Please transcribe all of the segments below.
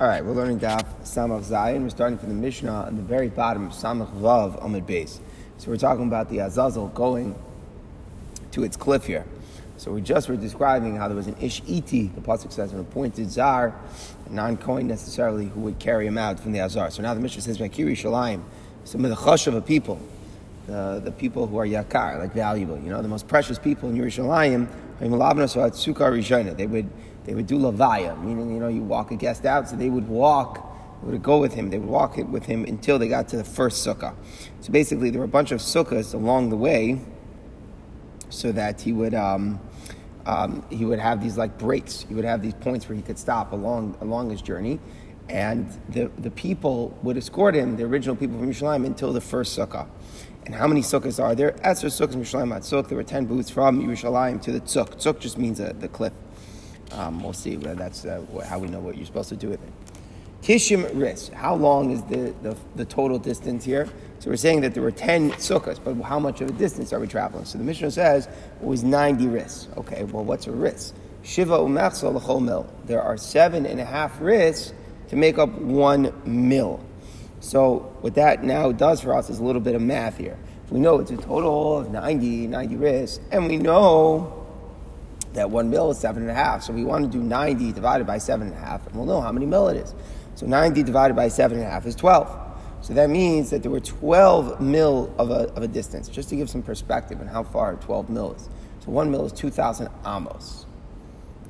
All right, we're learning Daf Samach Zayin. We're starting from the Mishnah on the very bottom of Samach Vav Amid Base. So we're talking about the Azazel going to its cliff here. So we just were describing how there was an Ish Iti, the Pasuk says, an appointed Zar, a non coin necessarily, who would carry him out from the Azar. So now the Mishnah says, Makiri Shalayim, some of the Chash of a people, the, the people who are Yakar, like valuable, you know, the most precious people in Yerushalayim, they would they would do lavaya, meaning you know you walk a guest out, so they would walk, they would go with him, they would walk with him until they got to the first sukkah. So basically, there were a bunch of sukkahs along the way, so that he would. Um, um, he would have these like breaks. He would have these points where he could stop along along his journey, and the, the people would escort him, the original people from Yerushalayim, until the first sukkah. And how many sukkahs are there? Esther sukkahs Yerushalayim Tzuk. There were ten booths from Yerushalayim to the tzuk. Tzuk just means uh, the cliff. Um, we'll see. That's uh, how we know what you're supposed to do with it. Tishim ris. How long is the, the, the, total distance here? So we're saying that there were 10 sukkahs, but how much of a distance are we traveling? So the Mishnah says it was 90 ris. Okay, well, what's a ris? Shiva umechsel l'chol mil. There are seven and a half ris to make up one mil. So what that now does for us is a little bit of math here. We know it's a total of 90, 90 ris, and we know that one mil is seven and a half. So we want to do 90 divided by seven and a half, and we'll know how many mil it is. So 90 divided by seven and a half is 12. So that means that there were 12 mil of a, of a distance, just to give some perspective on how far 12 mil is. So one mil is 2,000 amos.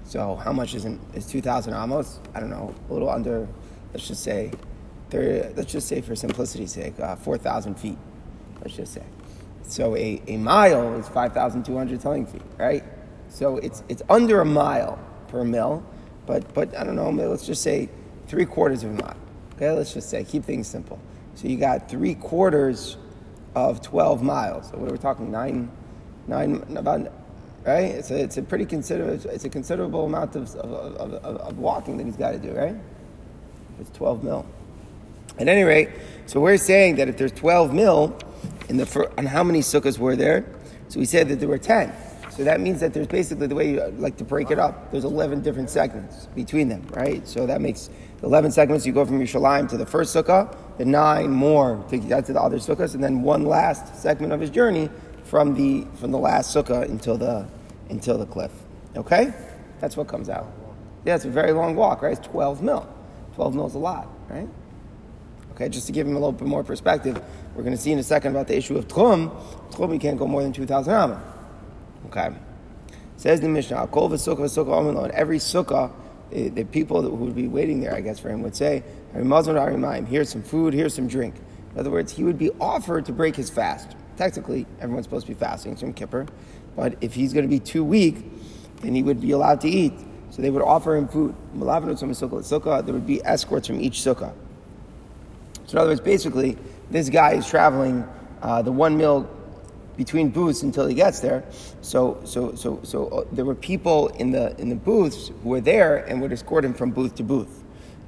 So how much is, in, is 2,000 amos? I don't know, a little under, let's just say, 30, let's just say for simplicity's sake, uh, 4,000 feet, let's just say. So a, a mile is 5,200 towing feet, right? So it's, it's under a mile per mil, but, but I don't know, let's just say three quarters of a mile. Okay, let's just say, keep things simple. So you got three quarters of 12 miles. So what are we talking, nine, nine, about, right? It's a, it's a pretty considerable, it's a considerable amount of, of, of, of walking that he's got to do, right? It's 12 mil. At any rate, so we're saying that if there's 12 mil, in the, and how many sukkahs were there? So we said that there were 10. So that means that there's basically the way you uh, like to break it up. There's 11 different segments between them, right? So that makes 11 segments. You go from Yerushalayim to the first sukkah, the nine more to get to the other sukkahs, and then one last segment of his journey from the from the last sukkah until the until the cliff. Okay, that's what comes out. Yeah, it's a very long walk, right? It's 12 mil. 12 mil is a lot, right? Okay, just to give him a little bit more perspective, we're going to see in a second about the issue of Tchum. Tchum, you can't go more than 2,000 amma. Okay. Says the Mishnah, Kol v'sukkah v'sukkah on every sukkah, the, the, people who would be waiting there, I guess, for him would say, here's some food, here's some drink. In other words, he would be offered to break his fast. Technically, everyone's supposed to be fasting, it's from Kippur. But if he's going to be too weak, then he would be allowed to eat. So they would offer him food. There would be escorts from each sukkah. So in other words, basically, this guy is traveling uh, the one mil between booths until he gets there. So, so, so, so uh, there were people in the in the booths who were there and would escort him from booth to booth.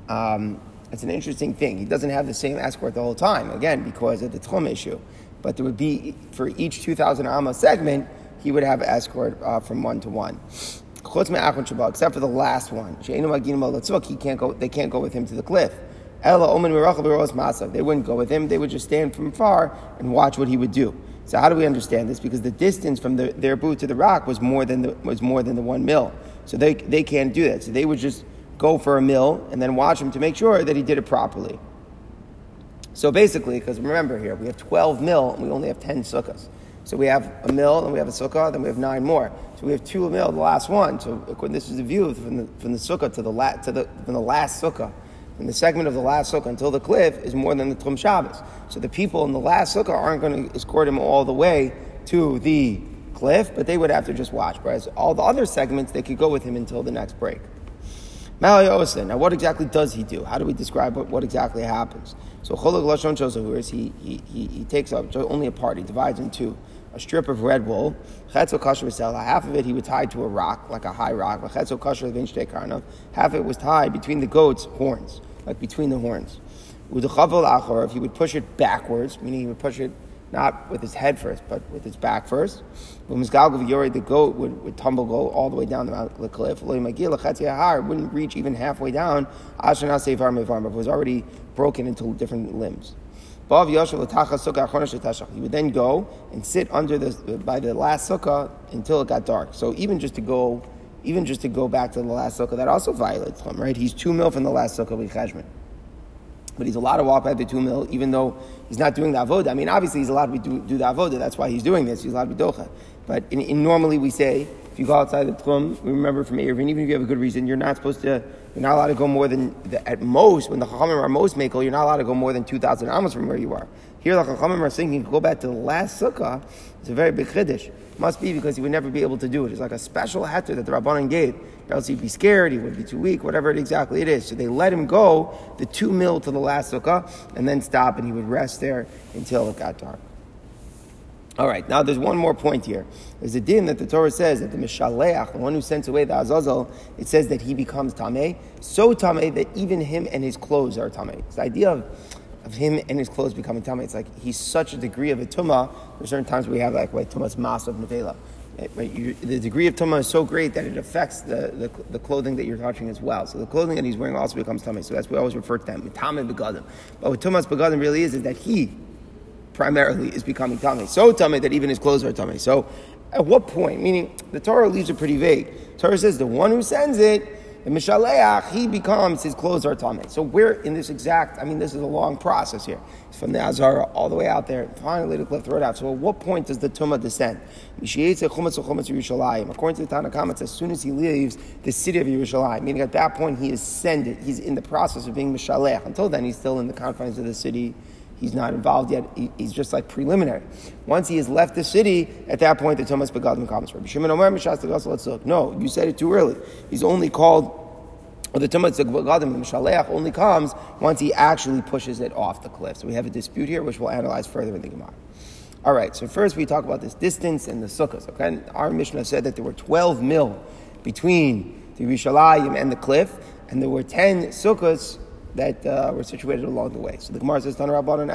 Um, it's an interesting thing. He doesn't have the same escort the whole time, again because of the tchum issue. But there would be for each 2,000 amma segment, he would have escort uh, from one to one. Except for the last one, he can't go. They can't go with him to the cliff. They wouldn't go with him. They would just stand from far and watch what he would do. So how do we understand this? Because the distance from the, their boot to the rock was more than the, was more than the one mil. So they, they can't do that. So they would just go for a mil and then watch him to make sure that he did it properly. So basically, because remember here, we have 12 mil and we only have 10 sukkahs. So we have a mil and we have a sukkah, then we have nine more. So we have two mil, the last one. So this is the view from the, from the sukkah to the, la, to the, from the last sukkah in the segment of the last sukkah until the cliff is more than the Tchum Shabbos. So the people in the last sukkah aren't going to escort him all the way to the cliff, but they would have to just watch. Whereas all the other segments, they could go with him until the next break. Malayosin. Now, what exactly does he do? How do we describe what, what exactly happens? So, Cholog Lashon Shosahuris, he, he, he, he takes up only a part, he divides in two a strip of red wool. Half of it he would tie to a rock, like a high rock. Half it was tied between the goat's horns like between the horns. With the Khavalachor, if he would push it backwards, meaning he would push it not with his head first, but with his back first. When the goat would, would tumble go all the way down the, cliff. Wouldn't reach even halfway down. It was already broken into different limbs. He would then go and sit under the by the last sukkah until it got dark. So even just to go, even just to go back to the last sukkah, that also violates him, right? He's two mil from the last sukkah with cheshbon. But he's allowed to walk by the two mil, even though he's not doing the avodah. I mean, obviously he's allowed to do, do the avodah. That's why he's doing this. He's allowed to be docha. But in, in, normally we say if you go outside the tchum, remember from Eruvin, even if you have a good reason, you're not supposed to you're not allowed to go more than, at most, when the Chachamim are most makel, you're not allowed to go more than 2,000 amos from where you are. Here, the Chachamim are thinking to go back to the last sukkah. It's a very big chiddush. Must be because he would never be able to do it. It's like a special heter that the Rabbanan gave. Or else he'd be scared, he would be too weak, whatever it exactly it is. So they let him go the two mil to the last sukkah and then stop and he would rest there until it got dark. All right, now there's one more point here. There's a din that the Torah says that the Mishaleach, the one who sends away the Azazel, it says that he becomes Tameh, so Tameh that even him and his clothes are Tameh. It's the idea of, of him and his clothes becoming Tameh. It's like he's such a degree of a Tumah. There's certain times we have like, like Tumah's Mas of Nevela. the degree of tumah is so great that it affects the, the, the, clothing that you're touching as well. So the clothing that he's wearing also becomes tumah. So that's why we always refer to them, tameh begadim. But what tumah's begadim really is is that he primarily is becoming tameh. So tameh that even his clothes are tameh. So at what point? Meaning the Torah leaves it pretty vague. Torah says the one who sends it, the Mishaleach, he becomes, his clothes are tameh. So we're in this exact, I mean, this is a long process here. It's from the Azara all the way out there, finally to cliff out. So at what point does the Tumah descend? According to the Tanakh, it's as soon as he leaves the city of Yerushalayim, meaning at that point he is ascended, he's in the process of being Mishaleach. Until then, he's still in the confines of the city He's not involved yet. He, he's just like preliminary. Once he has left the city, at that point the Tumas Begadim comes. Rabbi Shimon Omer Let's look. No, you said it too early. He's only called, or the Tumas Begadim, Mishaleach, only comes once he actually pushes it off the cliff. So we have a dispute here, which we'll analyze further in the Gemara. All right, so first we talk about this distance and the sukkahs. Okay, And our Mishnah said that there were 12 mil between the Yerushalayim and the cliff, and there were 10 sukkahs that uh, were situated along the way. So the Gemara says, Rabbanan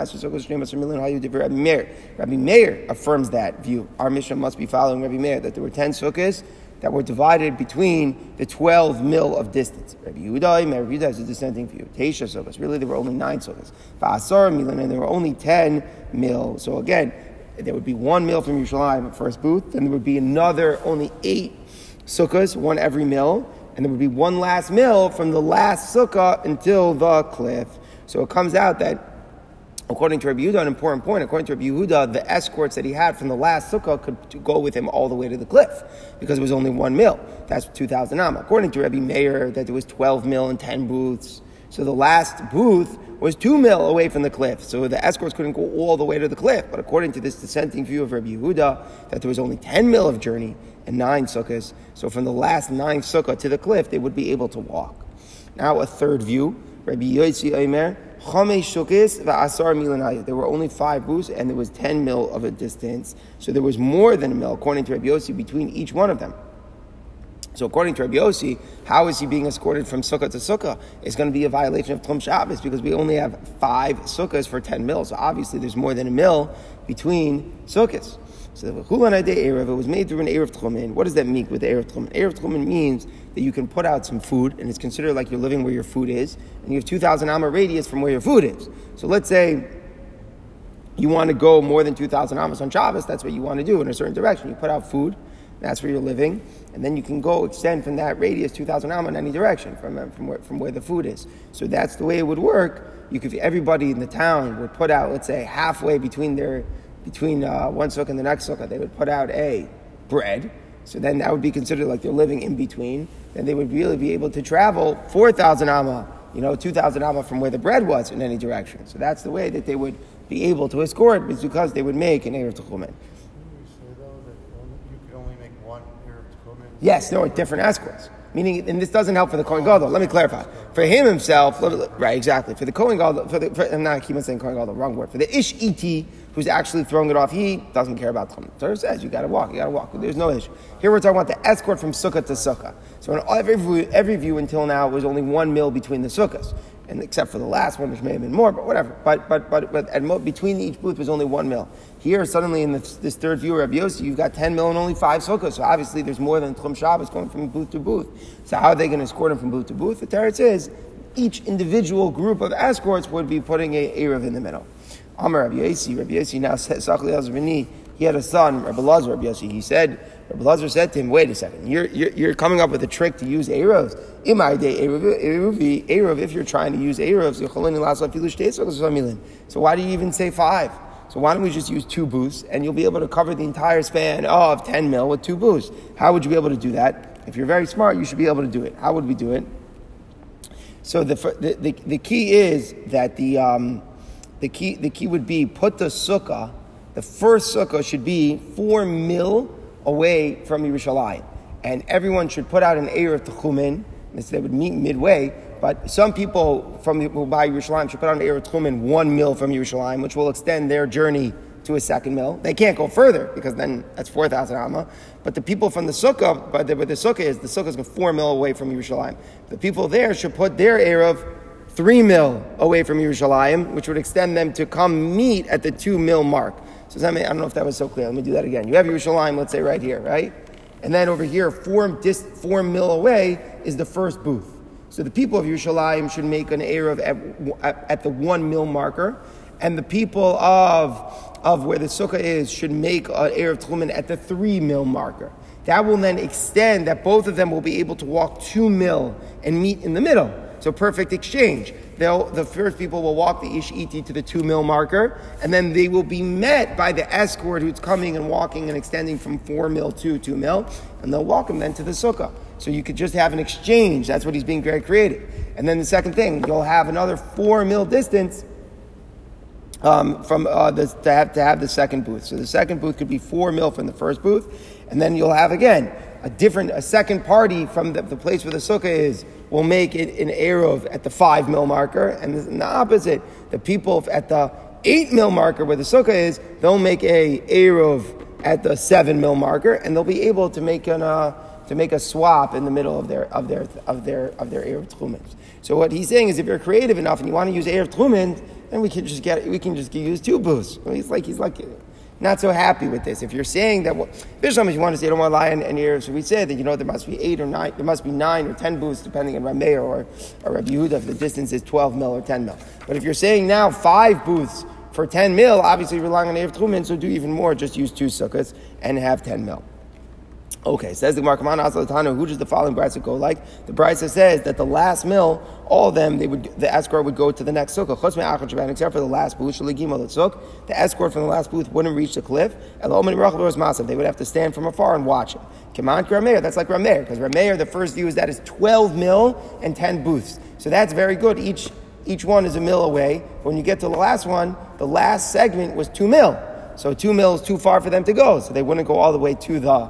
Rabbi Meir. Rabbi Meir affirms that view. Our Mishnah must be following Rabbi Meir, that there were 10 sukkahs that were divided between the 12 mil of distance. Rabbi Yehuda, Rabbi Yehuda is a dissenting view. Teisha sukkahs. Really, there were only nine sukkahs. Va'asar milan, and there were only 10 mil. So again, there would be one mil from Yerushalayim, first booth, then there would be another, only eight sukkahs, one every mil and there would be one last mill from the last sukkah until the cliff. So it comes out that, according to Rabbi Yehuda, an important point, according to Rabbi Yehuda, the escorts that he had from the last sukkah could go with him all the way to the cliff because it was only one mill. That's 2,000 amma. According to Rabbi Meir, that there was 12 mill and 10 booths. So the last booth was two mil away from the cliff. So the escorts couldn't go all the way to the cliff. But according to this dissenting view of Rabbi Yehuda, that there was only 10 mil of journey, and nine sukkahs. So from the last nine sukkah to the cliff, they would be able to walk. Now a third view, Rabbi Yossi Omer, there were only five booths and there was 10 mil of a distance. So there was more than a mil, according to Rabbi Yossi, between each one of them. So according to Rabbi Yossi, how is he being escorted from sukkah to sukkah? It's going to be a violation of Tchum Shabbos because we only have five sukkahs for 10 mil. So obviously there's more than a mil between sukkahs. So the Chulan Erev, it was made through an Erev Tchumen. What does that mean with the Erev Tchumen? Erev Tchumen means that you can put out some food, and it's considered like you're living where your food is, and you have 2,000 amma radius from where your food is. So let's say you want to go more than 2,000 amas on Shabbos, that's what you want to do in a certain direction. You put out food, that's where you're living, and then you can go extend from that radius 2,000 amma in any direction from, uh, from, where, from where the food is. So that's the way it would work. You could, everybody in the town would put out, let's say, halfway between their between uh, one sukkah and the next sukkah, they would put out a bread. So then that would be considered like they're living in between. Then they would really be able to travel 4,000 amma, you know, 2,000 amma from where the bread was in any direction. So that's the way that they would be able to escort, is because they would make an Erev Techumen. Yes, are different escorts. Meaning, and this doesn't help for the Kohen Gadol. Let me clarify. For him himself, right, exactly. For the Kohen Gadol, for the, for, I'm not keep on saying Kohen Gadol, wrong word. For the Ish Iti, who's actually throwing it off, he doesn't care about Tchum. Torah says you got to walk, you got to walk. There's no issue. Here we're talking about the escort from sukkah to sukkah. So in every view, every view until now was only one mil between the sukkahs. and except for the last one, which may have been more, but whatever. But but but, but at mo- between each booth was only one mil. Here, suddenly in this, this third view of Rabbi Yossi, you've got 10 mil and only five sukkahs. So obviously there's more than Tchum Shabbos going from booth to booth. So how are they going to escort him from booth to booth? The Teretz is each individual group of escorts would be putting a Erev in the middle. Amar Rabbi Yossi, Rabbi Yossi now said, Sachli Azvini, he had a son, Rabbi Lazar, Rabbi Yossi. He said, Rabbi Lazar said to him, wait a second, you're, you're, you're coming up with a trick to use Erevs. Erev, if you're trying to use Erevs, so why do you even say five? So why don't we just use two booths and you'll be able to cover the entire span of 10 mil with two booths? How would you be able to do that? If you're very smart, you should be able to do it. How would we do it? So the, the, the, the key is that the, um, the, key, the key would be put the sukkah, the first sukkah should be four mil away from Yerushalayim. And everyone should put out an Erev Techumin, they would meet midway, but some people from who buy Yerushalayim should put on Erev Techumin one mil from Yerushalayim, which will extend their journey to a second mill. They can't go further because then that's 4,000 amma. But the people from the sukkah, but the, but the sukkah is, the sukkah is four mil away from Yerushalayim. The people there should put their Erev three mil away from Yerushalayim, which would extend them to come meet at the two mil mark. So I don't know if that was so clear. Let me do that again. You have Yerushalayim, let's say right here, right? And then over here, four, dis, four mil away is the first booth. So the people of Yerushalayim should make an Erev at, at, the one mil marker, and the people of, of where the sukkah is should make an Erev Tchumen at the three mil marker. That will then extend that both of them will be able to walk two mil and meet in the middle. So perfect exchange. They'll, the first people will walk the Ish Iti to the two mil marker, and then they will be met by the escort who's coming and walking and extending from four mil to two mil, and they'll walk them then to the sukkah. So you could just have an exchange. That's what he's being very creative. And then the second thing, you'll have another four mil distance um, from uh, the, to have to have the second booth. So the second booth could be four mil from the first booth, and then you'll have again a different, a second party from the, the place where the sukkah is will make it an erev at the five mil marker, and the opposite, the people at the eight mil marker where the sukkah is, they'll make a erev at the seven mil marker, and they'll be able to make an. Uh, to make a swap in the middle of their of their of their of their Erev Tchumen. So what he's saying is, if you're creative enough and you want to use Erev Tchumen, then we can just get we can just use two booths. He's like he's like not so happy with this. If you're saying that, well, there's you want to say, you don't want to lie in, in So we said that you know there must be eight or nine, there must be nine or ten booths depending on Rameir or or Rabbi Yehuda if the distance is 12 mil or 10 mil. But if you're saying now five booths for 10 mil, obviously you're relying on Erev Tchumen, so do even more. Just use two sukkahs and have 10 mil. Okay, says the Gemara, on, who does the following brisa go like? The brisa says that the last mill, all of them, they would the escort would go to the next sukkah. Except for the last booth, the escort from the last booth wouldn't reach the cliff. They would have to stand from afar and watch it. Kimant Rameir, that's like Rameir, because Rameir, the first view is that is 12 mil and 10 booths. So that's very good. Each each one is a mill away. When you get to the last one, the last segment was two mil. So two mil is too far for them to go. So they wouldn't go all the way to the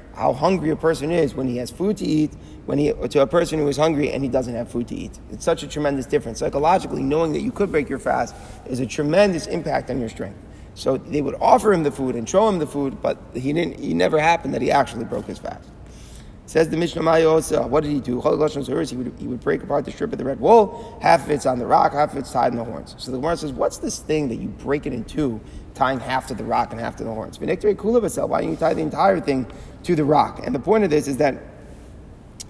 how hungry a person is when he has food to eat when he, to a person who is hungry and he doesn't have food to eat. It's such a tremendous difference. Psychologically, knowing that you could break your fast is a tremendous impact on your strength. So they would offer him the food and show him the food, but he didn't. He never happened that he actually broke his fast. Says the Mishnah Mayos, what did he do? He would, he would break apart the strip of the red wool. Half of it's on the rock, half of it's tied in the horns. So the Gemara says, what's this thing that you break it in two, tying half to the rock and half to the horns? Why don't you tie the entire thing to the rock? And the point of this is that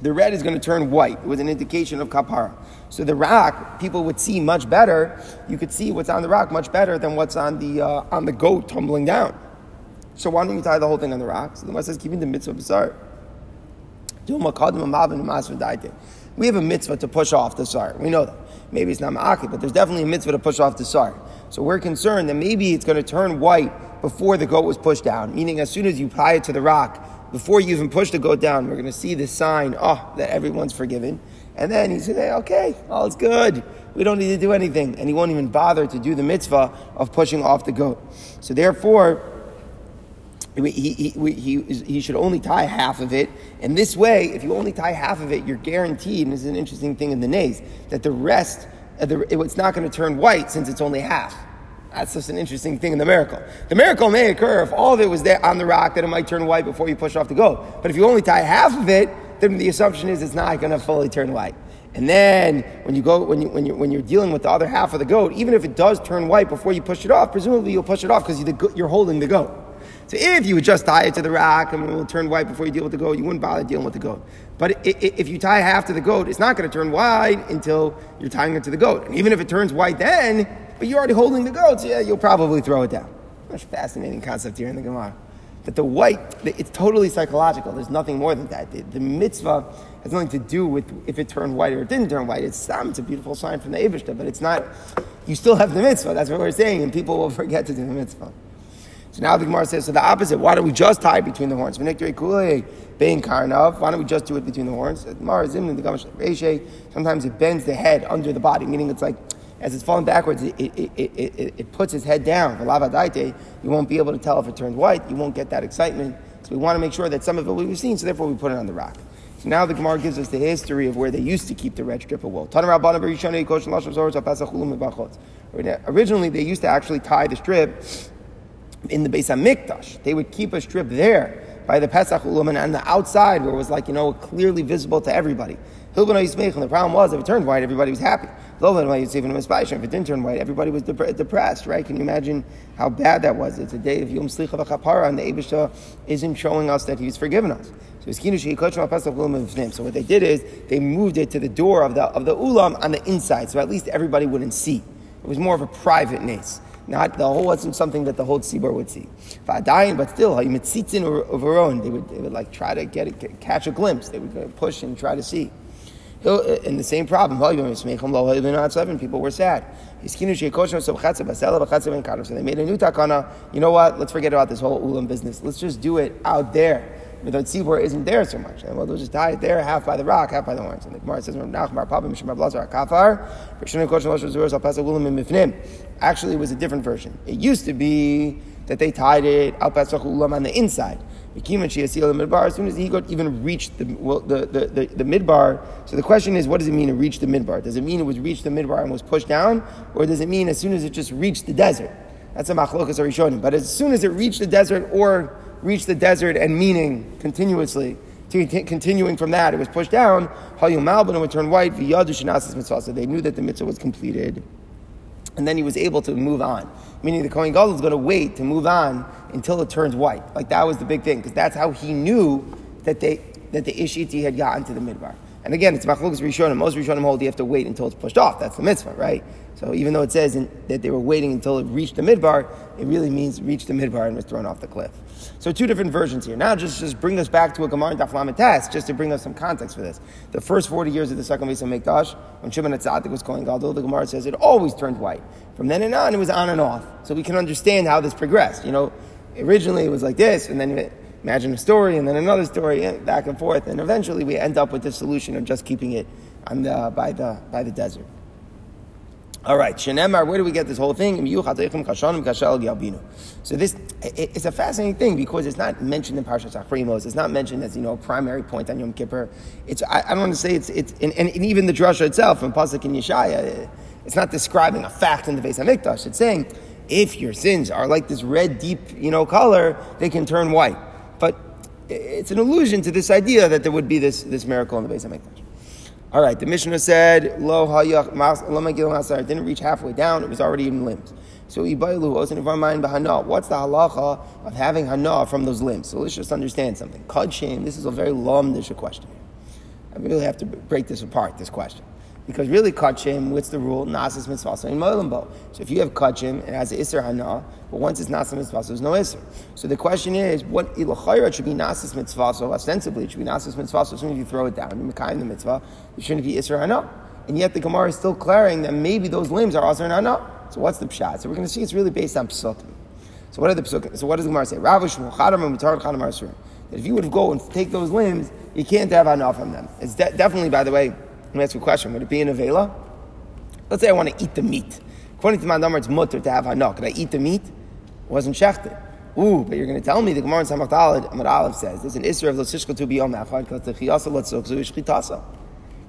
the red is going to turn white. It was an indication of kapara. So the rock, people would see much better. You could see what's on the rock much better than what's on the uh, on the goat tumbling down. So why don't you tie the whole thing on the rock? So the Gemara says, keeping the mitzvah bizarre. We have a mitzvah to push off the sar. We know that. Maybe it's not ma'aki, but there's definitely a mitzvah to push off the sar. So we're concerned that maybe it's going to turn white before the goat was pushed down, meaning as soon as you tie it to the rock, before you even push the goat down, we're going to see the sign, oh, that everyone's forgiven. And then he's going to say, okay, all is good. We don't need to do anything. And he won't even bother to do the mitzvah of pushing off the goat. So therefore, he, he, he, he, should only tie half of it. And this way, if you only tie half of it, you're guaranteed, and this is an interesting thing in the nays, that the rest, uh, the, it's not going to turn white since it's only half. That's just an interesting thing in the miracle. The miracle may occur if all of it was there on the rock, that it might turn white before you push off the goat. But if you only tie half of it, then the assumption is it's not going to fully turn white. And then when you go when you when you when you're dealing with the other half of the goat, even if it does turn white before you push it off, presumably you'll push it off because you're holding the goat. So if you would just tie it to the rock and it will turn white before you deal with the goat, you wouldn't bother dealing with the goat. But if you tie half to the goat, it's not going to turn white until you're tying it to the goat. And even if it turns white then, but you're already holding the goat, so yeah, you'll probably throw it down. That's a fascinating concept here in the Gemara. That the white, it's totally psychological. There's nothing more than that. The, the mitzvah has nothing to do with if it turned white or it didn't turn white. It's um, It's a beautiful sign from the Avishta, but it's not, you still have the mitzvah. That's what we're saying, and people will forget to do the mitzvah. So now the Gemara says, so the opposite. Why don't we just tie between the horns? Why don't we just do it between the horns? Sometimes it bends the head under the body, meaning it's like as it's falling backwards, it, it, it, it, puts his head down. You won't be able to tell if it turned white. You won't get that excitement. So we want to make sure that some of it will be seen, so therefore we put it on the rock. So now the Gemara gives us the history of where they used to keep the red strip of wool. Originally, they used to actually tie the strip in the Beis Hamikdash. They would keep a strip there by the Pesach Ulam and on the outside where it was like, you know, clearly visible to everybody. And the problem was, if it turned white, everybody was happy. If it didn't turn white, everybody was depressed, right? Can you imagine how bad that was? It's a day of Yom Slicha V'Chapara, and the Ebishah isn't showing us that He's forgiven us. So. So what they did is they moved it to the door of the of the ulam on the inside, so at least everybody wouldn't see. It was more of a private nace. Not the whole wasn't something that the whole tzibur would see. Dying, but still, they would they would like try to get, catch a glimpse. They would push and try to see. In uh, the same problem, people were sad. So they made a new takana. You know what? Let's forget about this whole ulam business. Let's just do it out there the tzibur isn't there so much. And well, they'll just tie it there, half by the rock, half by the horns. And the Gemara says, Actually, it was a different version. It used to be that they tied it al ulam on the inside. As soon as he got even reached the, well, the, the, the, the, midbar, so the question is, what does it mean to reach the midbar? Does it mean it was reached the midbar and was pushed down, or does it mean as soon as it just reached the desert? That's a machlokas arishonim. But as soon as it reached the desert or reached the desert and meaning continuously, continuing from that, it was pushed down. Hayum Malbin would turn white. mitzvah. So they knew that the mitzvah was completed, and then he was able to move on. Meaning the Kohen Gadol is going to wait to move on until it turns white. Like that was the big thing because that's how he knew that they that the Ishiti had gotten to the midbar. And again, it's Machlokas Rishonim. Most Rishonim hold you have to wait until it's pushed off. That's the mitzvah, right? So even though it says in, that they were waiting until it reached the midbar, it really means reached the midbar and was thrown off the cliff. So two different versions here. Now just, just bring us back to a Gemara Daf test, just to bring us some context for this. The first 40 years of the second Beis Hamikdash, when Shimon Tzaddik was Kohen Gadol, the Gemara says it always turned white. From then and on, it was on and off. So we can understand how this progressed. You know, originally it was like this, and then imagine a story, and then another story, and back and forth, and eventually we end up with the solution of just keeping it on the, by, the, by the desert. All right, Shenemar, where do we get this whole thing? So this it's a fascinating thing because it's not mentioned in Parshas Acharei Mos. It's not mentioned as you know a primary point on Yom Kippur. It's I, I don't want to say it's it's and, and, even the drasha itself in Pasuk in Yeshaya, it's not describing a fact in the Beis Hamikdash. It's saying if your sins are like this red, deep you know color, they can turn white. But it's an allusion to this idea that there would be this this miracle in the Beis Hamikdash. All right, the Mishnah said, Lo hayach didn't reach halfway down, it was already in limbs. So Ibailu wasn't in our mind hana. What's the halacha of having hana from those limbs? So let's just understand something. Kod this is a very lamdish question. I really have to break this apart, this question. Because really, kachim, what's the rule? Nasas mitzvah, in moilambo. So if you have kachim, it has isser hana, but once it's nasas mitzvah, there's no isser. So the question is, what ilachayra should be nasas mitzvah, so ostensibly it should be nasas mitzvah, so as soon as you throw it down, you in the mitzvah, it shouldn't be isser hana. And yet the Gemara is still clearing that maybe those limbs are asr hana. So what's the pshat? So we're going to see it's really based on psukim. So what are the psukim? So what does the Gemara say? Rav Shmuel chadam arsurim. That if you would go and take those limbs, you can't have hana from them. It's de- definitely, by the way, let me ask you a question. Would it be in a vela? Let's say I want to eat the meat. According to my number, it's mutter to have hana. Could I eat the meat? It wasn't shechted. Ooh, but you're going to tell me the Gemara in Samach Amar Aleph says, there's an Isra of L'Sishka to be on Machad, because the Chiyasa L'Tzok, so Ishchitasa.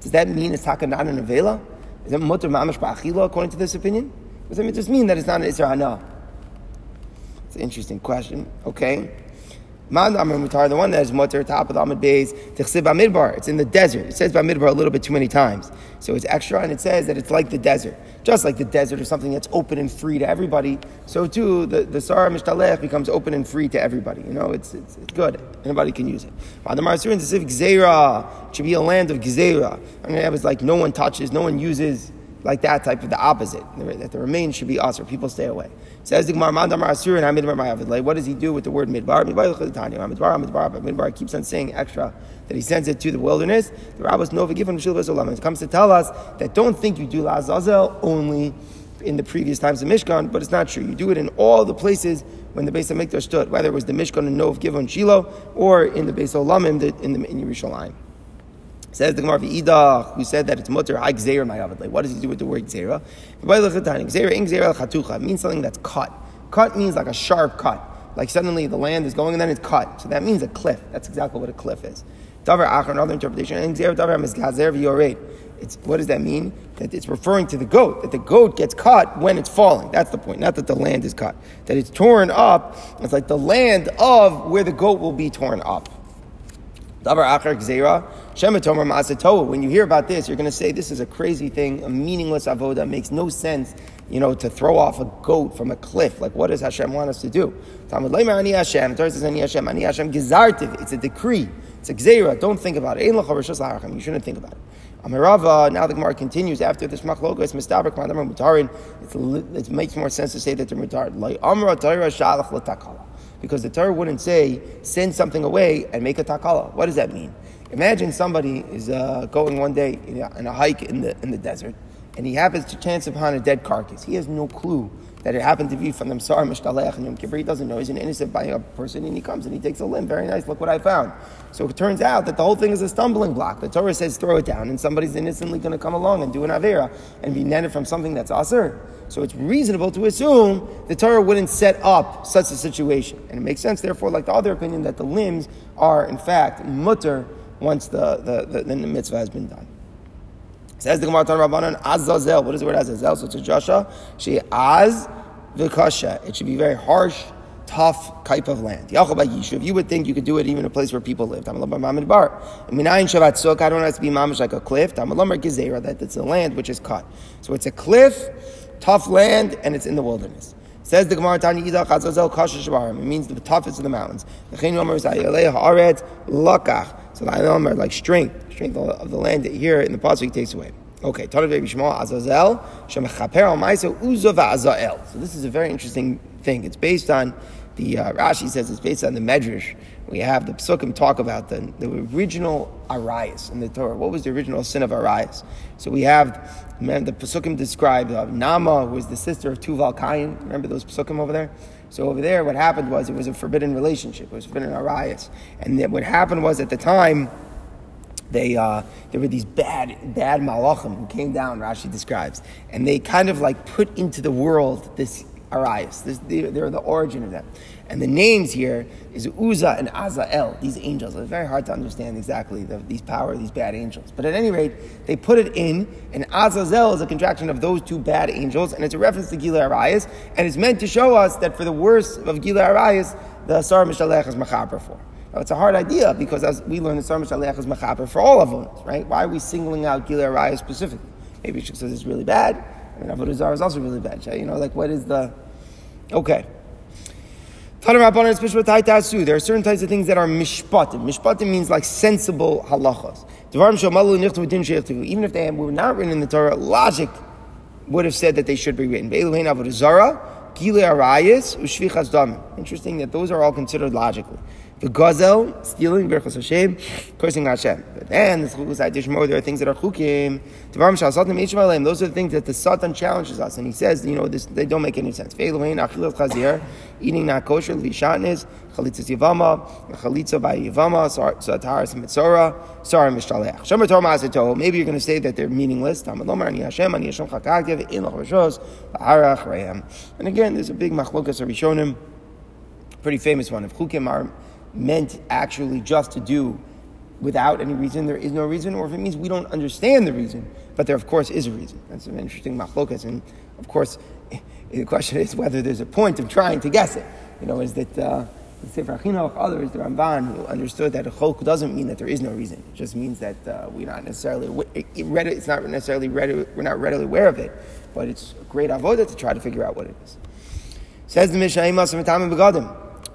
Does that mean it's Taka not an Avela? Is it Mutter Mamash Ba'achila according to this opinion? Does it just mean that it's not an Isra Hana? It's an interesting question. Okay. Man Mutar, the one that is Mutter, top of the Amid Bays. It's in the desert. It says Bamidbar a little bit too many times. So it's extra, and it says that it's like the desert. Just like the desert is something that's open and free to everybody, so too the, the Sarah Mishtalech becomes open and free to everybody. You know, it's, it's, it's good. Anybody can use it. Madamar Surin, Civic Gzeira, it should be a land of Gzeira. I mean, it was like no one touches, no one uses like that type of the opposite, that the remains should be usher. People stay away. Says the Gemara, Mandamar Asur and Hamidbar Ma'avid. What does he do with the word midbar? Midbar Midbar Midbar. But Midbar keeps on saying extra that he sends it to the wilderness. The rabbis know given It comes to tell us that don't think you do Lazazel only in the previous times of Mishkan, but it's not true. You do it in all the places when the Beis Hamikdash stood, whether it was the Mishkan and Nov Givon Shiloh or in the Beis Olamim in the in Yerushalayim. Says the Gemara Idach, who said that it's mutter high ma'avad. Like, what does he do with the word gzeira? Gzeira chatucha means something that's cut. Cut means like a sharp cut. Like suddenly the land is going and then it's cut. So that means a cliff. That's exactly what a cliff is. Davar achar, another interpretation. And is gazer. It's, what does that mean? That it's referring to the goat, that the goat gets caught when it's falling. That's the point, not that the land is cut. That it's torn up, it's like the land of where the goat will be torn up. Davar achar gzeira, shematomer ma'asatoa. When you hear about this, you're going to say this is a crazy thing, a meaningless avoda, makes no sense. You know, to throw off a goat from a cliff. Like, what does Hashem want us to do? It's a decree. It's a gzeira. Don't think about it. You shouldn't think about it. Now the Gemara continues after this madamar mutarin. It makes more sense to say that they're mutarin. Because the Torah wouldn't say send something away and make a takala. What does that mean? Imagine somebody is uh, going one day in a hike in the in the desert, and he happens to chance upon a dead carcass. He has no clue that it happened to be from the Msar Mishtalech and Yom Kippur. He doesn't know. He's an innocent by a person, and he comes and he takes a limb. Very nice. Look what I found. So it turns out that the whole thing is a stumbling block. The Torah says throw it down, and somebody's innocently going to come along and do an avera and be netted from something that's aser. So it's reasonable to assume the Torah wouldn't set up such a situation. And it makes sense, therefore, like the other opinion, that the limbs are, in fact, mutter once the, the, the, the mitzvah has been done. Says the Gemara Rabbanan, Azazel. What is the word Azazel? So it's a Joshua. She Az v'kasha. It should be very harsh, tough type of land. If you would think you could do it even in a place where people lived. I mean, I in Shavat Sukk. I don't have to be mamish like a cliff. I'm Gezerah. That it's a land which is cut. So it's a cliff tough land, and it's in the wilderness. Says the Gemara Tani Azazel Kasha It means the toughest of the mountains. The Chen Yomer Lakach. So the Yomer like strength, strength of the land that here in the pasuk takes away. Okay, Azazel Shemachaper Azael. So this is a very interesting thing. It's based on the uh, Rashi says it's based on the Medrash. We have the Psukim talk about the, the original Arias in the Torah. What was the original sin of Arias? So we have the Psukim describe uh, Nama, who was the sister of Tuval Kain. Remember those Psukim over there? So over there, what happened was it was a forbidden relationship. It was forbidden Arias. And what happened was at the time, they uh, there were these bad bad malachim who came down. Rashi describes, and they kind of like put into the world this Arias. This, they're the origin of that. And the names here is Uza and Azael, these angels. It's very hard to understand exactly the, these power, these bad angels. But at any rate, they put it in, and Azazel is a contraction of those two bad angels, and it's a reference to Gila Arias, and it's meant to show us that for the worst of Gila Arias, the Sar Mishalech is Machaber for. Now, it's a hard idea because as we learn the Sar Mishalech is Machaber for all of us, right? Why are we singling out Gila Arias specifically? Maybe because it's really bad. Mean, Avodah Zarah is also really bad. You know, like what is the Okay. There are certain types of things that are mishpatim. Mishpatim means like sensible halachas. Even if they were not written in the Torah, logic would have said that they should be written. Interesting that those are all considered logically. The gazel, stealing, berchos Hashem, cursing Hashem. But then, there are things that are chukim. Those are the things that the Satan challenges us. And he says, you know, this, they don't make any sense. Eating not kosher, lishatnis, chalitza yivama, chalitza by yivama, sataras mitzora, sorry mishtaleach. Shemer Torah ma'aseto. Maybe you're going to say that they're meaningless. Tamad lomar ani Hashem, ani Hashem chakakev, in lach rishos, harach rayam. And again, there's a big machlokas of Rishonim pretty famous one. If chukim are meant actually just to do without any reason, there is no reason, or if it means we don't understand the reason, but there of course is a reason. That's an interesting machlokas, and of course, the question is whether there's a point of trying to guess it. You know, is that uh, the Sefer Chinuch, others, the Ramban, who understood that a chok doesn't mean that there is no reason. It just means that uh, we're not necessarily it, it, it's not necessarily ready, we're not readily aware of it, but it's a great avodah to try to figure out what it is. Says the Mishnah.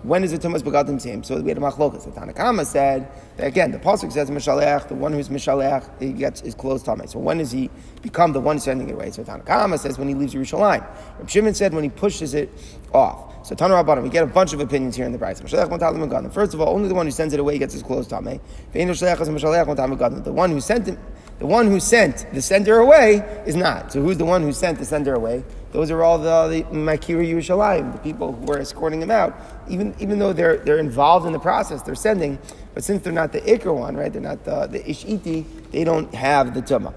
When is the tumas begadim same? So we had a machlokas. The Tanakama said again, the pasuk says mishalech, the one who's mishalech, he gets his clothes tameh. So when does he become the one sending it away? So Tanakama says when he leaves Yerushalayim. Reb Shimon said when he pushes it off. So Tanu Rabbanim, we get a bunch of opinions here in the Brisa. First of all, only the one who sends it away gets his clothes tame. The one who sent him, the one who sent the sender away is not. So who's the one who sent the sender away? Those are all the, the Makiri Yerushalayim, the people who are escorting him out. Even, even though they're, they're involved in the process, they're sending, but since they're not the Iker one, right, they're not the, the Ishiti, they don't have the Tumah.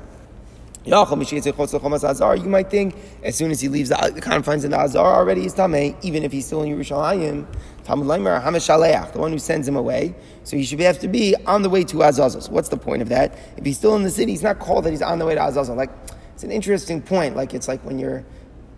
You might think as soon as he leaves the, confines of the Azar already he's Tameh, even if he's still in Yerushalayim. Talmud Leimer the one who sends him away. So he should have to be on the way to Azazah. So what's the point of that? If he's still in the city, he's not called that he's on the way to Azazah. Like it's an interesting point. Like it's like when you're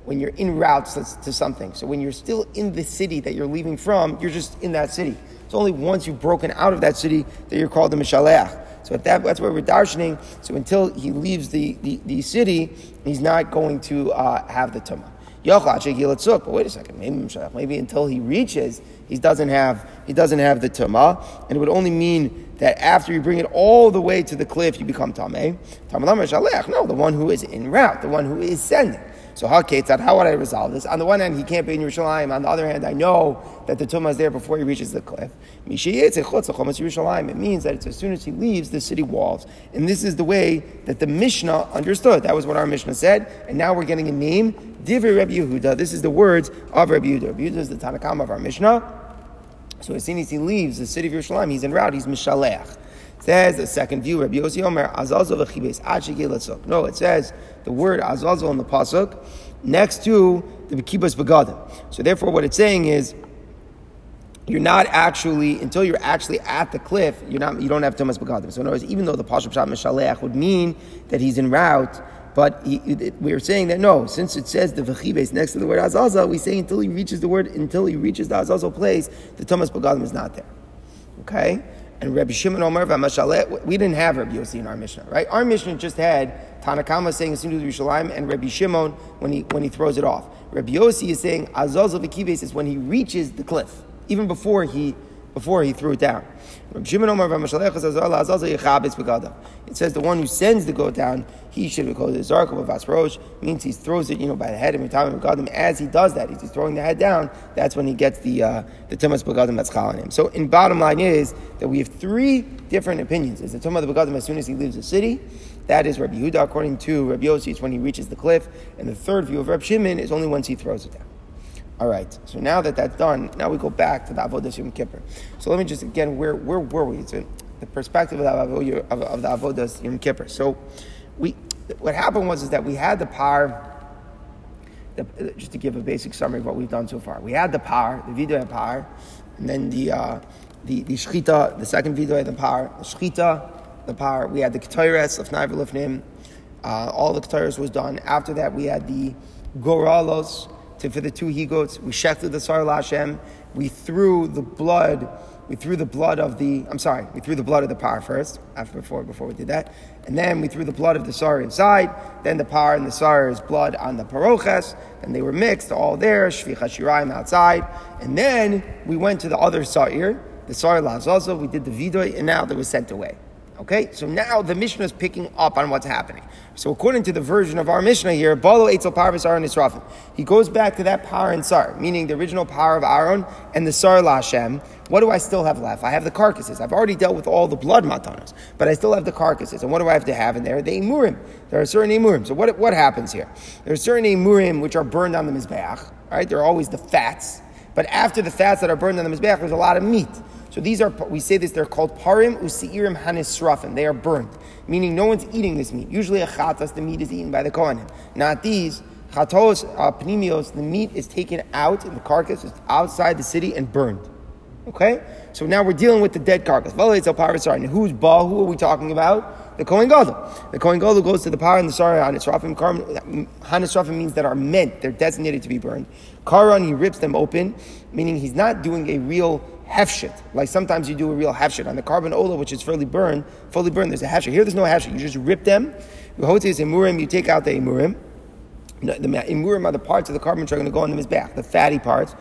when you're in route to, to something. So when you're still in the city that you're leaving from, you're just in that city. It's only once you've broken out of that city that you're called the Mishaleach. So that, that's where we're darshaning. So until he leaves the, the, the city, he's not going to uh, have the tumah. But wait a second, maybe, maybe until he reaches, he doesn't have he doesn't have the tumah, and it would only mean that after you bring it all the way to the cliff, you become tameh. No, the one who is in route, the one who is sending. So how how would I resolve this? On the one hand, he can't be in Yerushalayim. On the other hand, I know that the tumah is there before he reaches the cliff. It means that it's as soon as he leaves the city walls. And this is the way that the Mishnah understood. That was what our Mishnah said. And now we're getting a name, Divrei Rabbi Yehuda. This is the words of Rabbi Yehuda. Rabbi Yehuda is the Tanakam of our Mishnah. So as soon as he leaves the city of Yerushalayim, he's en route, he's Mishalech. Says the second view, Rabbi Yossi Omer, Azazel v'chibes No, it says the word Azazel in the pasuk next to the kibus begadim. So therefore, what it's saying is you're not actually until you're actually at the cliff. You're not. You don't have Tumas begadim. So in other words, even though the pasuk shot mishalech would mean that he's en route. But we are saying that no, since it says the v'chibes next to the word azazel, we say until he reaches the word, until he reaches the azazel place, the Tumas Begadim is not there. Okay? And Rabbi Shimon Omer v'Mashalet. We didn't have Rabbi Yossi in our Mishnah, right? Our Mishnah just had Tanakama saying Sinu Yerushalayim and Rabbi Shimon when he when he throws it off. Rabbi Yossi is saying Azaz of is when he reaches the cliff, even before he before he threw it down. It says the one who sends the goat down, he should be called the Zarkov of Asrosh, means he throws it, you know, by the head of Begadim. As he does that, he's throwing the head down, that's when he gets the uh, the Tumas Begadim that's calling him. So in bottom line is that we have three different opinions. Is the Tumas Begadim as soon as he leaves the city? That is Rabbi Yehuda, according to Rabbi Yossi, it's when he reaches the cliff. And the third view of Rabbi Shimon is only once he throws it down. All right. So now that that's done, now we go back to the Avodah Yom Kippur. So let me just again, where where were we? The perspective of the Avodah of, of the Yom Kippur. So we what happened was is that we had the par. The, just to give a basic summary of what we've done so far, we had the par, the vidoy par, and then the uh, the the the second vidoy the par, the shchita, the par. We had the ketores, lefnai v'lefnim. Uh, all the ketores was done. After that, we had the goralos to, for the two he goats. We shechted the Sar Lashem. We threw the blood. We threw the blood of the. I'm sorry. We threw the blood of the par first. After before before we did that, and then we threw the blood of the sar inside. Then the par and the sar's blood on the paroches. And they were mixed all there. Shvicha shiraim outside. And then we went to the other sa'ir, the sar lazaza. We did the vidoy, and now they were sent away. Okay, so now the Mishnah is picking up on what's happening. So according to the version of our Mishnah here, Balo Eitzel Parvis Aaron Israfim, he goes back to that power and Sar, meaning the original power of Aaron and the Sar Lashem. What do I still have left? I have the carcasses. I've already dealt with all the blood matanas, but I still have the carcasses. And what do I have to have in there? The emurim. There are certain emurim. So what, what happens here? There are certain emurim which are burned on the mizbeach. Right? They're always the fats. But after the fats that are burned on the mizbeach, there's a lot of meat. So these are, we say this, they're called parim usiirim hanisrafim. They are burnt, meaning no one's eating this meat. Usually a chatas, the meat is eaten by the kohanim. Not these. Chatos uh, pnimios, the meat is taken out, and the carcass is outside the city and burned. Okay? So now we're dealing with the dead carcass. And who's Ba? Who are we talking about? The Kohen Gadol. The Kohen Gadol goes to the power and the Sarah Hanisrafim. Hanisrafim means that are meant, they're designated to be burned. Karan, he rips them open, meaning he's not doing a real hefshit. Like sometimes you do a real hefshit. On the korban ola, which is fully burned, fully burned, there's a hefshit. Here there's no hefshit. You just rip them. You take out the emurim the imurim are the parts of the korban which are going to go on the mizbeach, the fatty parts.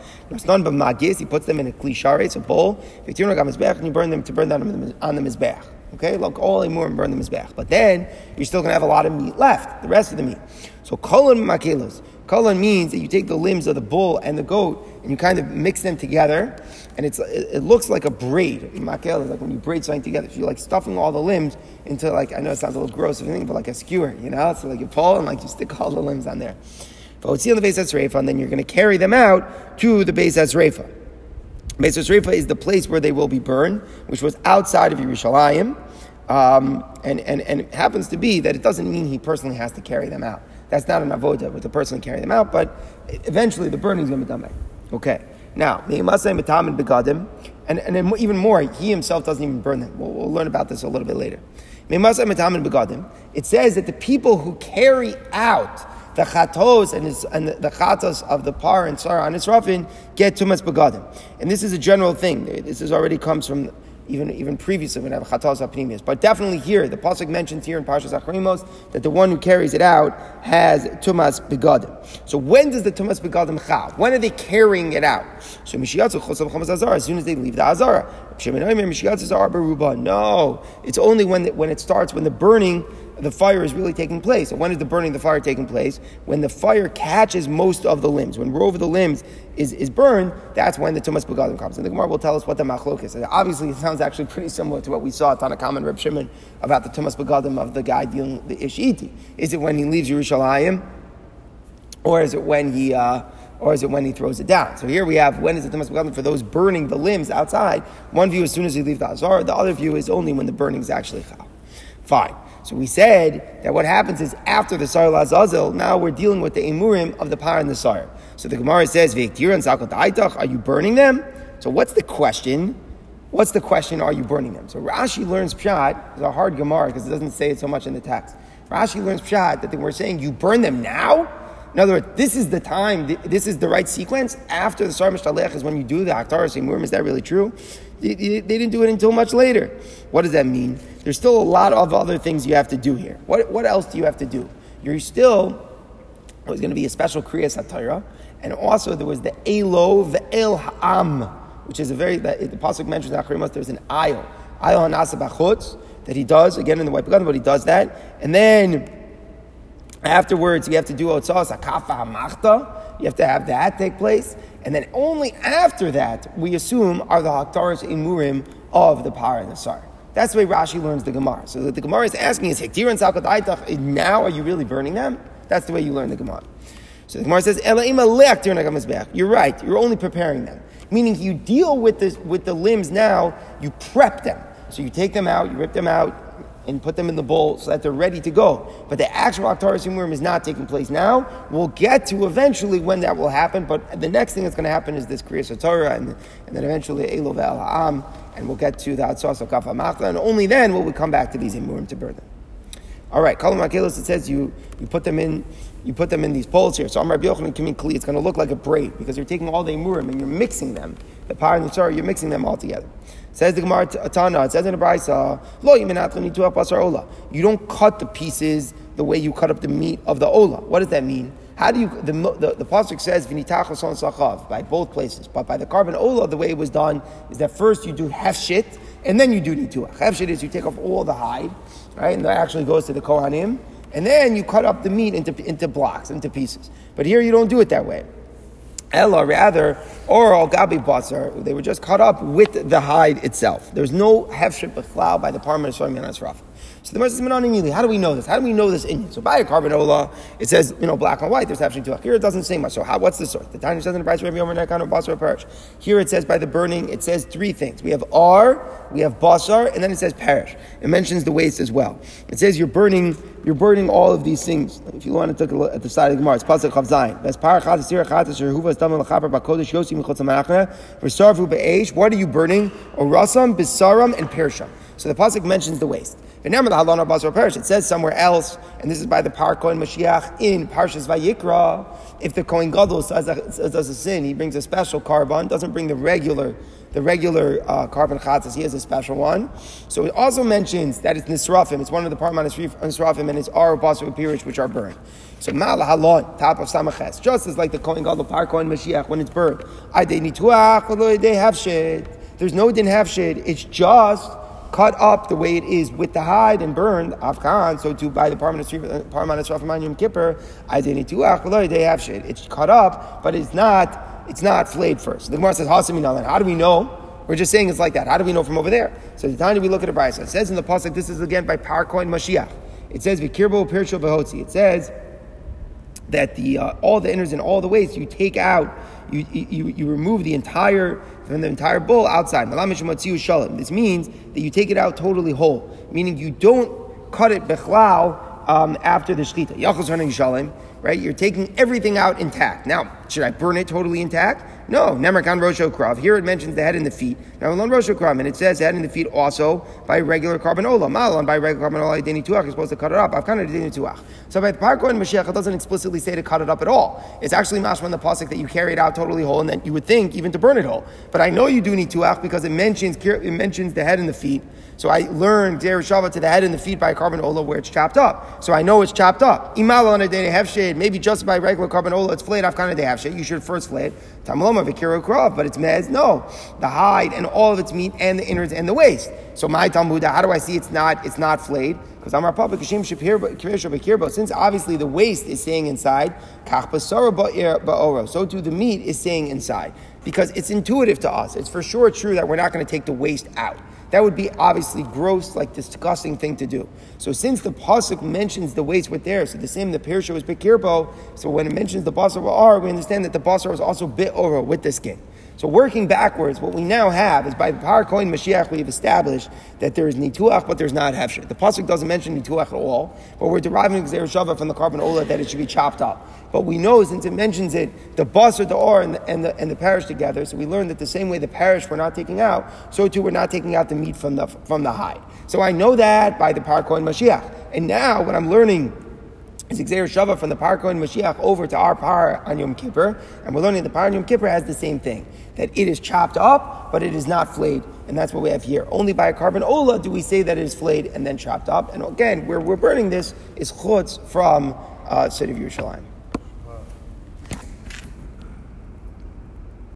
None but magis, he puts them in a klishare, it's a bowl. and you burn them to burn them on the mizbeach. Okay, look, all imurim burn the mizbeach, but then you're still going to have a lot of meat left, the rest of the meat. So kolon makelos. Kolon means that you take the limbs of the bull and the goat and you kind of mix them together, and it's it, looks like a braid. Makel is like when you braid something together. So you're like stuffing all the limbs into like I know it sounds a little gross of anything, but like a skewer, you know. So like you pull and like you stick all the limbs on there. But see on the base Reifa, and then you're going to carry them out to the base Reifa. Base Reifa is the place where they will be burned, which was outside of Yerushalayim. Um, and, and, and it happens to be that it doesn't mean he personally has to carry them out. That's not an avoda with the person carry them out, but eventually the burning is going to be done by. Okay. Now, and, and even more, he himself doesn't even burn them. We'll, we'll learn about this a little bit later. It says that the people who carry out the chatos and, his, and the, chatos of the par and sarah and its ruffin get tumas begadim. And this is a general thing. This is already comes from even, even previously when have chatos apnimius. But definitely here, the pasuk mentions here in Parshas Acharei Mos that the one who carries it out has tumas begadim. So when does the tumas begadim chav? When are they carrying it out? So as soon as they leave the azara. No, it's only when, when it starts when the burning the fire is really taking place. When is the burning of the fire taking place? When the fire catches most of the limbs. When rove of the limbs is, is burned, that's when the Tumas Begadim comes. And the Gemara will tell us what the Machlok is. And obviously, it sounds actually pretty similar to what we saw at Tanna Kamma and Reb Shimon about the Tumas Begadim of the guy dealing the Ishiti. Is it when he leaves Yerushalayim? Or is it when he... Uh, or is it when he throws it down? So here we have when is the Tumas Begadim for those burning the limbs outside. One view as soon as you leave the Azar, the other view is only when the burning is actually chal. Fine. So we said that what happens is after the Sar Azazel, now we're dealing with the Emurim of the Par and the Sar. So the Gemara says, Are you burning them? So what's the question? What's the question? Are you burning them? So Rashi learns Pshat. It's a hard Gemara because it doesn't say it so much in the text. Rashi learns Pshat that we're saying you burn them now. In other words, this is the time, this is the right sequence. After the Sar Mishtalech is when you do the Haktaras Emurim. Is that really true? They, didn't do it until much later. What does that mean? There's still a lot of other things you have to do here. What, what else do you have to do? You're still, there's going to be a special Kriya Satira, and also there was the Elo, the El Ha'am, which is a very, the, the Pasuk mentions that there's an Ayel, Ayel Hanasa Bachutz, that he does, again in the White Begadim, but he does that. And then afterwards, you have to do Otzos, Akafa Hamachta, you have to have that take place. And then only after that, we assume are the Haktaras Imurim of the Par and the Sar. That's the way Rashi learns the Gemara. So the Gemara is asking is Hektir and Salkadaitach, eh, now are you really burning them? That's the way you learn the Gemara. So the Gemara says, You're right, you're only preparing them. Meaning you deal with, this, with the limbs now, you prep them. So you take them out, you rip them out, and put them in the bowl so that they're ready to go. But the actual Aktaris Yumurim is not taking place now. We'll get to eventually when that will happen, but the next thing that's going to happen is this Kriya Torah, and, and then eventually Elov El Ha'am, and we'll get to the Atzos of Kafa Machla, and only then will we come back to these Yimurim to burn them. All right, Kalam Akelos, it says you, you put them in you put them in these bowls here. So Amar Yochanan Kamin Kli, it's going to look like a braid because you're taking all the Imurim and you're mixing them. The power and the Torah, you're mixing them all together. Says the Gemara Tana, it says in the Brisa, Lo ola. You don't cut the pieces the way you cut up the meat of the ola. What does that mean? How do you, the, the, the Pasuk says, V'nitachos sachav, by both places. But by the korban ola, the way it was done is that first you do hefshit, and then you do nituach. Hefshit is you take off all the hide, right? And that actually goes to the Kohanim. And then you cut up the meat into, into blocks, into pieces. But here you don't do it that way. Ella, rather, or gabi basar, they were just cut up with the hide itself. There's no hefship of flour by the of Soim Raf. So the Gemara says, immediately, how do we know this? How do we know this in So by a korban it says, you know, black and white, there's hefship to Here it doesn't say much. So how, what's the source? The time says in the price of Yomer Nekan Basar Perish. Here it says by the burning, it says three things. We have R, we have Basar, and then it says Perish. It mentions the waste as well. It says you're burning you're burning all of these things. If you want to take a look at the side of the Gemara, it's pasuk chav zayin. What are you burning? Orasam, bisaram, and persham. So the pasuk mentions the waste. It says somewhere else, and this is by the Par Kohen Mashiach in Parshas Vayikra. If the Kohen Gadol does a, does a sin, he brings a special korban, doesn't bring the regular the regular uh, korban chatzas, he has a special one. So it also mentions that it's nisrafim, it's one of the parman nisrafim, and it's our basar pirish which are burned. So mal halon, top of samaches, just as like the Kohen Gadol, Par Kohen Mashiach, when it's burned, I they nituach, they have shade. There's no din have shade. It's just cut up the way it is with the hide and burned, afkan, so to buy the parmanas rafam Yom Kippur, I didn't do they have shit. It's cut up, but it's not, it's not flayed first. The Gemara says, how do we know? We're just saying it's like that. How do we know from over there? So the time we look at a brisa, it says in the pasuk, this is again by Par Kohen Mashiach. It says Vikirbo Pirshel Behotzi. It says that the uh, all the innards and all the waste you take out, you, you, you remove the entire from the entire bowl outside. This means that you take it out totally whole, meaning you don't cut it bechlau um, after the. Yachos running right? You're taking everything out intact. Now, should I burn it totally intact? No, Nemerkan Rosho Krav. Here it mentions the head and the feet. Now, alone Rosho Krav, and it says head and the feet also by regular korban ola. Malon by regular korban ola, Deni Tuach, you're supposed to cut it up. I've kind of Deni Tuach. So by the Par Kohen Mashiach, it doesn't explicitly say to cut it up at all. It's actually mashma in the pasuk that you carry it out totally whole, and then you would think even to burn it whole. But I know you do need Tuach because it mentions, it mentions the head and the feet. So I learned Dereshava to the head and the feet by korban ola where it's chopped up. So I know it's chopped up. Imal on a day shade, maybe just by regular korban ola, it's flayed. I've kind of have shade. You should first flay it. Tamaloma vikiro krav, but it's mez. No, the hide and all of its meat and the innards and the waste. So my Talmud, how do I see it's not it's not flayed? Because I'm public Kashim But Since obviously the waste is staying inside, so too the meat is staying inside. Because it's intuitive to us. It's for sure true that we're not going to take the waste out. That would be obviously gross, like disgusting thing to do. So since the pasuk mentions the waste with there, so the same the pirsha was bikirbo. So when it mentions the basar are, we understand that the basar was also bit over with the skin. So working backwards, what we now have is by the Par Kohen Mashiach, we have established that there is nituach, but there's not hefsher. The pasuk doesn't mention nituach at all, but we're deriving Gezeira Shava from the korban ola that it should be chopped up. But we know since it mentions it, the bus or the or and the, and the, and the parish together. So we learn that the same way the parish we're not taking out, so too we're not taking out the meat from the from the hide. So I know that by the Par Kohen Mashiach. And now when I'm learning is Gezeira Shava from the Par Kohen Mashiach over to our Par on Yom Kippur, and we're learning the Par on Yom Kippur has the same thing that it is chopped up, but it is not flayed, and that's what we have here. Only by a korban ola do we say that it is flayed and then chopped up. And again, where we're burning this is chutz from uh, City of Yerushalayim.